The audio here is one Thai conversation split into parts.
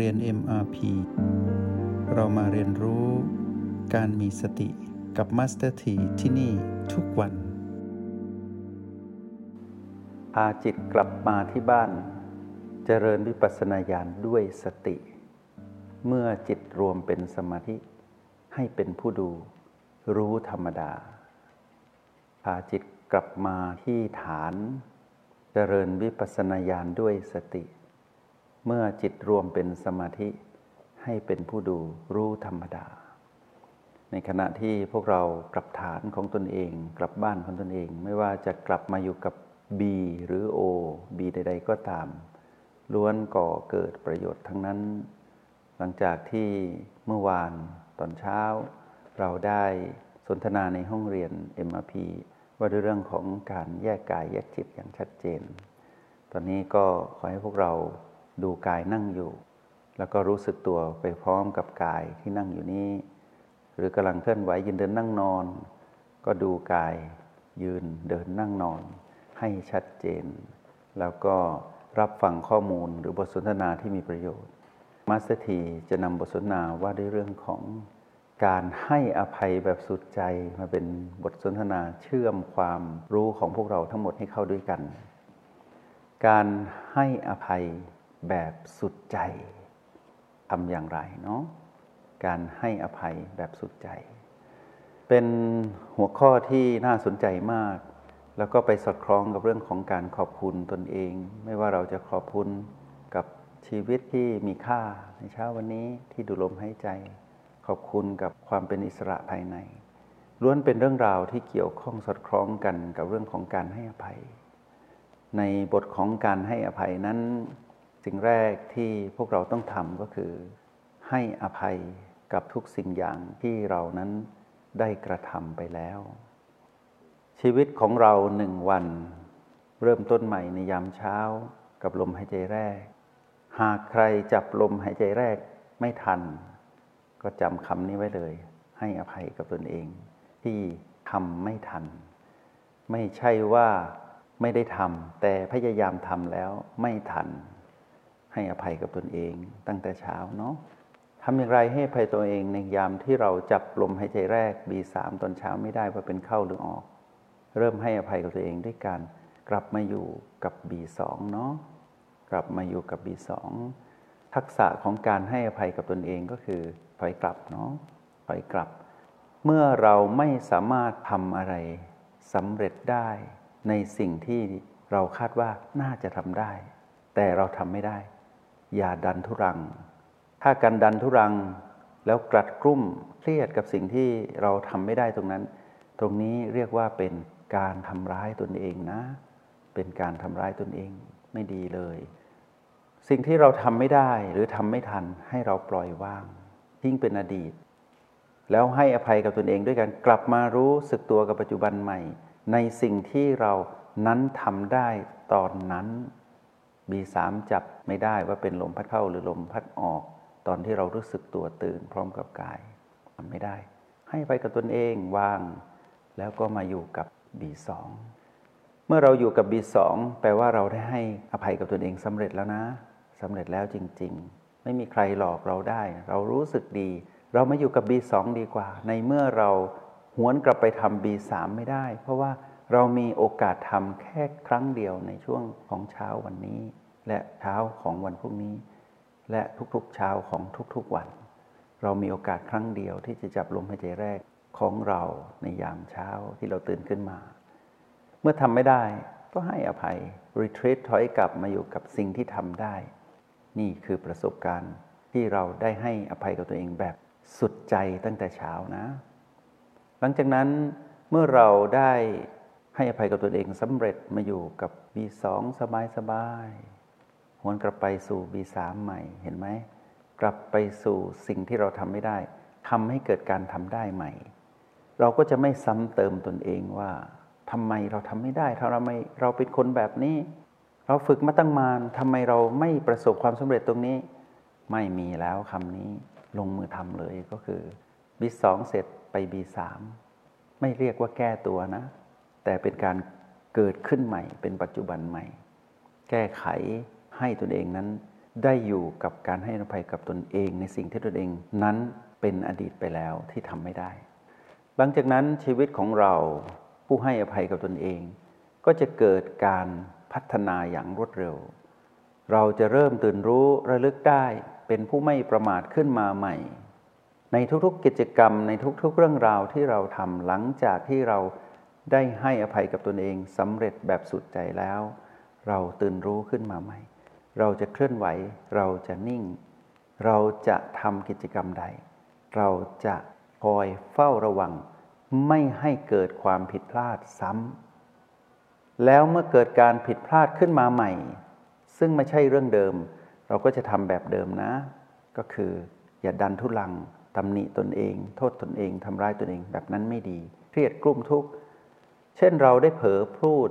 เรียน MRP เรามาเรียนรู้การมีสติกับ Master T ที่ที่นี่ทุกวัน พาจิตกลับมาที่บ้าน เจริญวิปัสสนาญาณด้วยสติ เมื่อจิตรวมเป็นสมาธิ ให้เป็นผู้ดูรู้ธรรมดา พาจิตกลับมาที่ฐาน เจริญวิปัสสนาญาณด้วยสติ เมื่อจิตรวมเป็นสมาธิให้เป็นผู้ดูรู้ธรรมดา ในขณะที่พวกเรากลับฐานของตนเอง กลับบ้านของตนเอง ไม่ว่าจะกลับมาอยู่กับ B หรือ O B ใด ๆ ก็ตาม ล้วนก่อเกิดประโยชน์ทั้งนั้น หลังจากที่เมื่อวานตอนเช้า เราได้สนทนาในห้องเรียน MRP ว่าด้วยเรื่องของการแยกกายแยกจิตอย่างชัดเจน ตอนนี้ก็ขอให้พวกเรา ดูกายนั่งอยู่ แล้วก็รู้สึกตัวไปพร้อมกับกายที่นั่งอยู่นี้ หรือกำลังเคลื่อนไหวยืนเดินนั่งนอน ก็ดูกายยืนเดินนั่งนอน ให้ชัดเจน แล้วก็รับฟังข้อมูลหรือบทสนทนาที่มีประโยชน์ Master T จะนำบทสนทนาว่าด้วยเรื่องของการให้อภัยแบบสุดใจมาเป็นบทสนทนาเชื่อมความรู้ของพวกเราทั้งหมดให้เข้าด้วยกัน การให้อภัย แบบสุดใจทำอย่างไรเนาะการให้อภัยแบบสุดใจ เป็นหัวข้อที่น่าสนใจมาก แล้วก็ไปสอดคล้องกับเรื่องของการขอบคุณตนเอง ไม่ว่าเราจะขอบคุณกับชีวิตที่มีค่าในเช้าวันนี้ที่ดูลมหายใจ ขอบคุณกับความเป็นอิสระภายในล้วนเป็นเรื่องราวที่เกี่ยวข้องสอดคล้องกันกับเรื่องของการให้อภัย ในบทของการให้อภัยนั้น สิ่งแรกที่พวกเราต้องทำก็คือ ให้อภัยกับทุกสิ่งอย่างที่เรานั้นได้กระทำไปแล้ว ชีวิตของเราหนึ่งวัน เริ่มต้นใหม่ในยามเช้ากับลมหายใจแรก หากใครจับลมหายใจแรกไม่ทัน ก็จำคำนี้ไว้เลย ให้อภัยกับตนเอง ที่ทำไม่ทัน ไม่ใช่ว่าไม่ได้ทำแต่พยายามทำแล้วไม่ทัน ให้อภัยกับตนเองตั้งแต่เช้าเนาะทำอย่างไรให้อภัยตัวเองในยามที่เราจับลมหายใจแรก B3 ตอนเช้าไม่ได้ว่าเป็นเข้าหรือออก เริ่มให้อภัยกับตัวเองด้วยการกลับมาอยู่กับ B2 เนาะกลับมาอยู่กับ B2 ทักษะของการให้อภัยกับตนเองก็คือถอยกลับเนาะถอยกลับ เมื่อเราไม่สามารถทำอะไรสำเร็จได้ในสิ่งที่เราคาดว่าน่าจะทำได้ แต่เราทำไม่ได้ อย่าดันทุรัง ถ้าการดันทุรังแล้วกลัดกลุ้มเครียดกับสิ่งที่เราทำไม่ได้ตรงนั้น ตรงนี้เรียกว่าเป็นการทำร้ายตนเองนะ เป็นการทำร้ายตนเองไม่ดีเลย สิ่งที่เราทำไม่ได้หรือทำไม่ทันให้เราปล่อยว่างทิ้งเป็นอดีต แล้วให้อภัยกับตนเองด้วยการกลับมารู้สึกตัวกับปัจจุบันใหม่ ในสิ่งที่เรานั้นทำได้ตอนนั้น B3 จับไม่ได้ว่าเป็นลมพัดเข้าหรือลมพัดออก ตอนที่เรารู้สึกตัวตื่นพร้อมกับกายทำไม่ได้ ให้ไปกับตนเองวาง แล้วก็มาอยู่กับ B2 เมื่อเราอยู่กับ B2 แปลว่าเราได้ให้อภัยกับตนเองสำเร็จแล้วนะสำเร็จแล้วจริง ๆ ไม่มีใครหลอกเราได้ เรารู้สึกดี เรามาอยู่กับ B2 ดีกว่า ในเมื่อเราหวนกลับไปทำ B3 ไม่ได้ เพราะว่า เรามีโอกาสทำแค่ครั้งเดียวในช่วงของเช้าวันนี้ และเช้าของวันพรุ่งนี้ และทุกๆเช้าของทุกๆวัน เรามีโอกาสครั้งเดียวที่จะจับลมหายใจแรกของเราในยามเช้าที่เราตื่นขึ้นมา เมื่อทำไม่ได้ก็ให้อภัย retreat ถอยกลับมาอยู่กับสิ่งที่ทำได้ นี่คือประสบการณ์ที่เราได้ให้อภัยกับตัวเองแบบสุดใจตั้งแต่เช้านะ หลังจากนั้นเมื่อเราได้ ให้อภัยกับตัวเองสำเร็จมาอยู่กับ B2 สบายสบายหวนกลับไปสู่ B3 ใหม่เห็นไหมกลับไปสู่สิ่งที่เราทำไม่ได้ทำให้เกิดการทำได้ใหม่ เราก็จะไม่ซ้ำเติมตนเองว่าทำไมเราทำไม่ได้ถ้าเราไม่เราเป็นคนแบบนี้ เราฝึกมาตั้งมานทำไมเราไม่ประสบความสำเร็จตรงนี้ ไม่มีแล้วคำนี้ลงมือทำเลยก็คือ B2 เสร็จไป B3 ไม่เรียกว่าแก้ตัวนะ แต่เป็นการเกิดขึ้นใหม่ เป็นปัจจุบันใหม่ แก้ไขให้ตนเองนั้น ได้อยู่กับการให้อภัยกับตนเองในสิ่งที่ตนเองนั้นเป็นอดีตไปแล้วที่ทำไม่ได้ หลังจากนั้นชีวิตของเราผู้ให้อภัยกับตนเอง ก็จะเกิดการพัฒนาอย่างรวดเร็ว เราจะเริ่มตื่นรู้ระลึกได้เป็นผู้ไม่ประมาทขึ้นมาใหม่ ในทุกๆกิจกรรมในทุกๆเรื่องราวที่เราทำหลังจากที่เรา ได้ให้อภัยกับตนเองสำเร็จแบบสุดใจแล้ว เราตื่นรู้ขึ้นมาใหม่ เราจะเคลื่อนไหว เราจะนิ่ง เราจะทำกิจกรรมใด เราจะคอยเฝ้าระวัง ไม่ให้เกิดความผิดพลาดซ้ำแล้วเมื่อเกิดการผิดพลาดขึ้นมาใหม่ ซึ่งไม่ใช่เรื่องเดิม เราก็จะทำแบบเดิมนะ ก็คือ อย่าดันทุลังตำหนิตนเอง โทษตนเองทำร้ายตนเองแบบนั้นไม่ดี เครียดกลุ้มทุกข์ เช่นเราได้เผลอพูด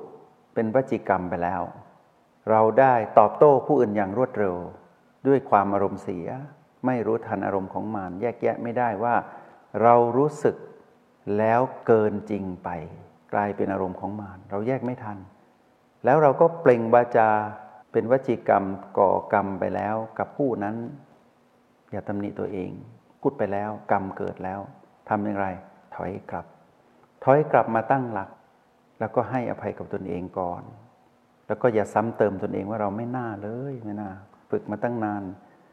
เป็นวจิกรรมไปแล้ว เราได้ตอบโต้ผู้อื่นอย่างรวดเร็ว ด้วยความอารมณ์เสีย ไม่รู้ทันอารมณ์ของมารแยกแยะไม่ได้ว่า เรารู้สึกแล้วเกินจริงไป กลายเป็นอารมณ์ของมารเราแยกไม่ทัน แล้วเราก็เปล่งบาจาเป็นวจิกรรมก่อกรรมไปแล้วกับผู้นั้น อย่าตำหนิตัวเองพูดไปแล้ว กรรมเกิดแล้วทำอย่างไร ถอยกลับ ถอยกลับมาตั้งหลัก แล้วก็ให้อภัยกับตนเองก่อน แล้วก็อย่าซ้ำเติมตนเองว่าเราไม่น่าเลยไม่น่าฝึกมาตั้งนาน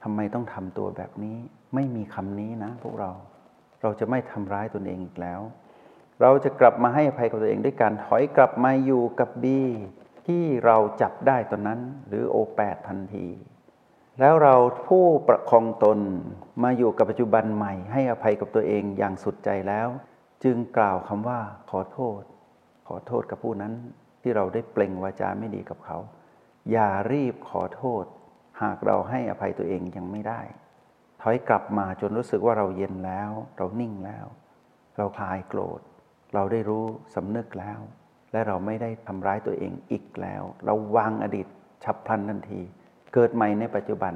ทำไมต้องทำตัวแบบนี้ ไม่มีคำนี้นะ พวกเราเราจะไม่ทำร้ายตนเองอีกแล้ว เราจะกลับมาให้อภัยกับตัวเองด้วยการถอยกลับมาอยู่กับบีที่เราจับได้ตอนนั้น หรือโอแปดทันที แล้วเราผู้ประคองตนมาอยู่กับปัจจุบันใหม่ ให้อภัยกับตัวเองอย่างสุดใจแล้ว จึงกล่าวคำว่าขอโทษ อโทษกับผู้นั้นที่เราได้เปล่งวาจาไม่ดีกับเขา อย่ารีบขอโทษ หากเราให้อภัยตัวเองยังไม่ได้ ถอยกลับมาจนรู้สึกว่าเราเย็นแล้ว เรานิ่งแล้ว เราคลายโกรธ เราได้รู้สำนึกแล้ว และเราไม่ได้ทำร้ายตัวเองอีกแล้ว เราวางอดีตฉับพลันทันที เกิดใหม่ในปัจจุบัน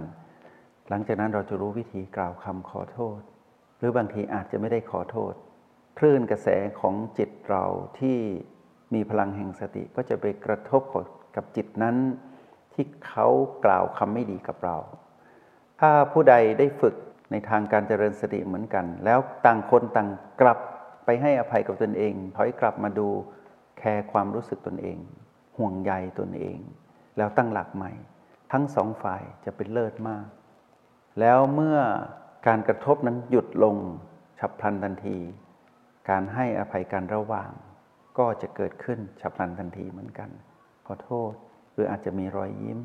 หลังจากนั้นเราจะรู้วิธีกล่าวคำขอโทษ หรือบางทีอาจจะไม่ได้ขอโทษคลื่นกระแสของจิตเราที่ มีพลังแห่งสติก็จะไปกระทบกับจิตนั้น ที่เขากล่าวคำไม่ดีกับเรา ถ้าผู้ใดได้ฝึกในทางการเจริญสติเหมือนกัน แล้วต่างคนต่างกลับไปให้อภัยกับตนเอง ถอยกลับมาดูแคร์ความรู้สึกตนเอง ห่วงใยตนเอง แล้วตั้งหลักใหม่ ทั้งสองฝ่ายจะเป็นเลิศมาก แล้วเมื่อการกระทบนั้นหยุดลงฉับพลันทันที การให้อภัยกันระหว่าง ก็จะเกิดขึ้นฉับพลันทันทีเหมือนกัน ขอโทษ หรืออาจจะมีรอยยิ้ม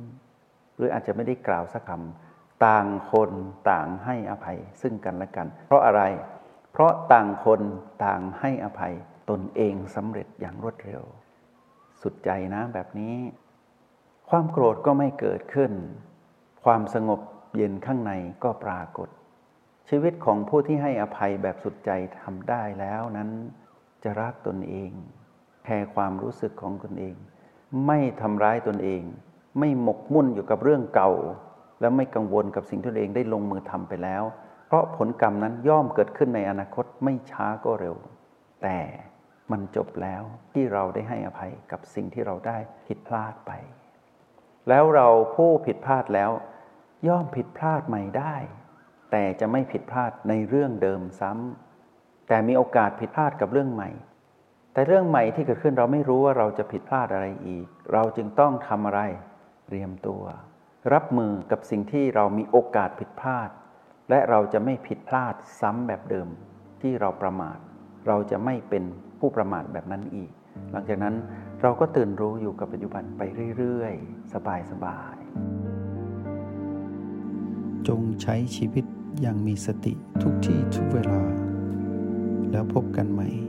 หรืออาจจะไม่ได้กล่าวสักคำต่างคนต่างให้อภัยซึ่งกันและกัน เพราะอะไร เพราะต่างคนต่างให้อภัยตนเองสำเร็จอย่างรวดเร็ว สุดใจนะแบบนี้ ความโกรธก็ไม่เกิดขึ้น ความสงบเย็นข้างในก็ปรากฏ ชีวิตของผู้ที่ให้อภัยแบบสุดใจทำได้แล้วนั้น จะรักตนเอง ร์ความรู้สึกของตนเอง ไม่ทำร้ายตนเอง ไม่หมกมุ่นอยู่กับเรื่องเก่า และไม่กังวลกับสิ่งที่ตนเองได้ลงมือทำไปแล้ว เพราะผลกรรมนั้นย่อมเกิดขึ้นในอนาคตไม่ช้าก็เร็ว แต่มันจบแล้วที่เราได้ให้อภัยกับสิ่งที่เราได้ผิดพลาดไป แล้วเราผู้ผิดพลาดแล้ว ย่อมผิดพลาดใหม่ได้ แต่จะไม่ผิดพลาดในเรื่องเดิมซ้ำแต่มีโอกาสผิดพลาดกับเรื่องใหม่ แต่เรื่องใหม่ที่เกิดขึ้นเราไม่รู้ว่าเราจะผิดพลาดอะไรอีก เราจึงต้องทำอะไรเตรียมตัว รับมือกับสิ่งที่เรามีโอกาสผิดพลาด และเราจะไม่ผิดพลาดซ้ำแบบเดิมที่เราประมาท เราจะไม่เป็นผู้ประมาทแบบนั้นอีก หลังจากนั้นเราก็ตื่นรู้อยู่กับปัจจุบันไปเรื่อยๆ สบายๆ จงใช้ชีวิตอย่างมีสติทุกที่ทุกเวลา แล้วพบกันใหม่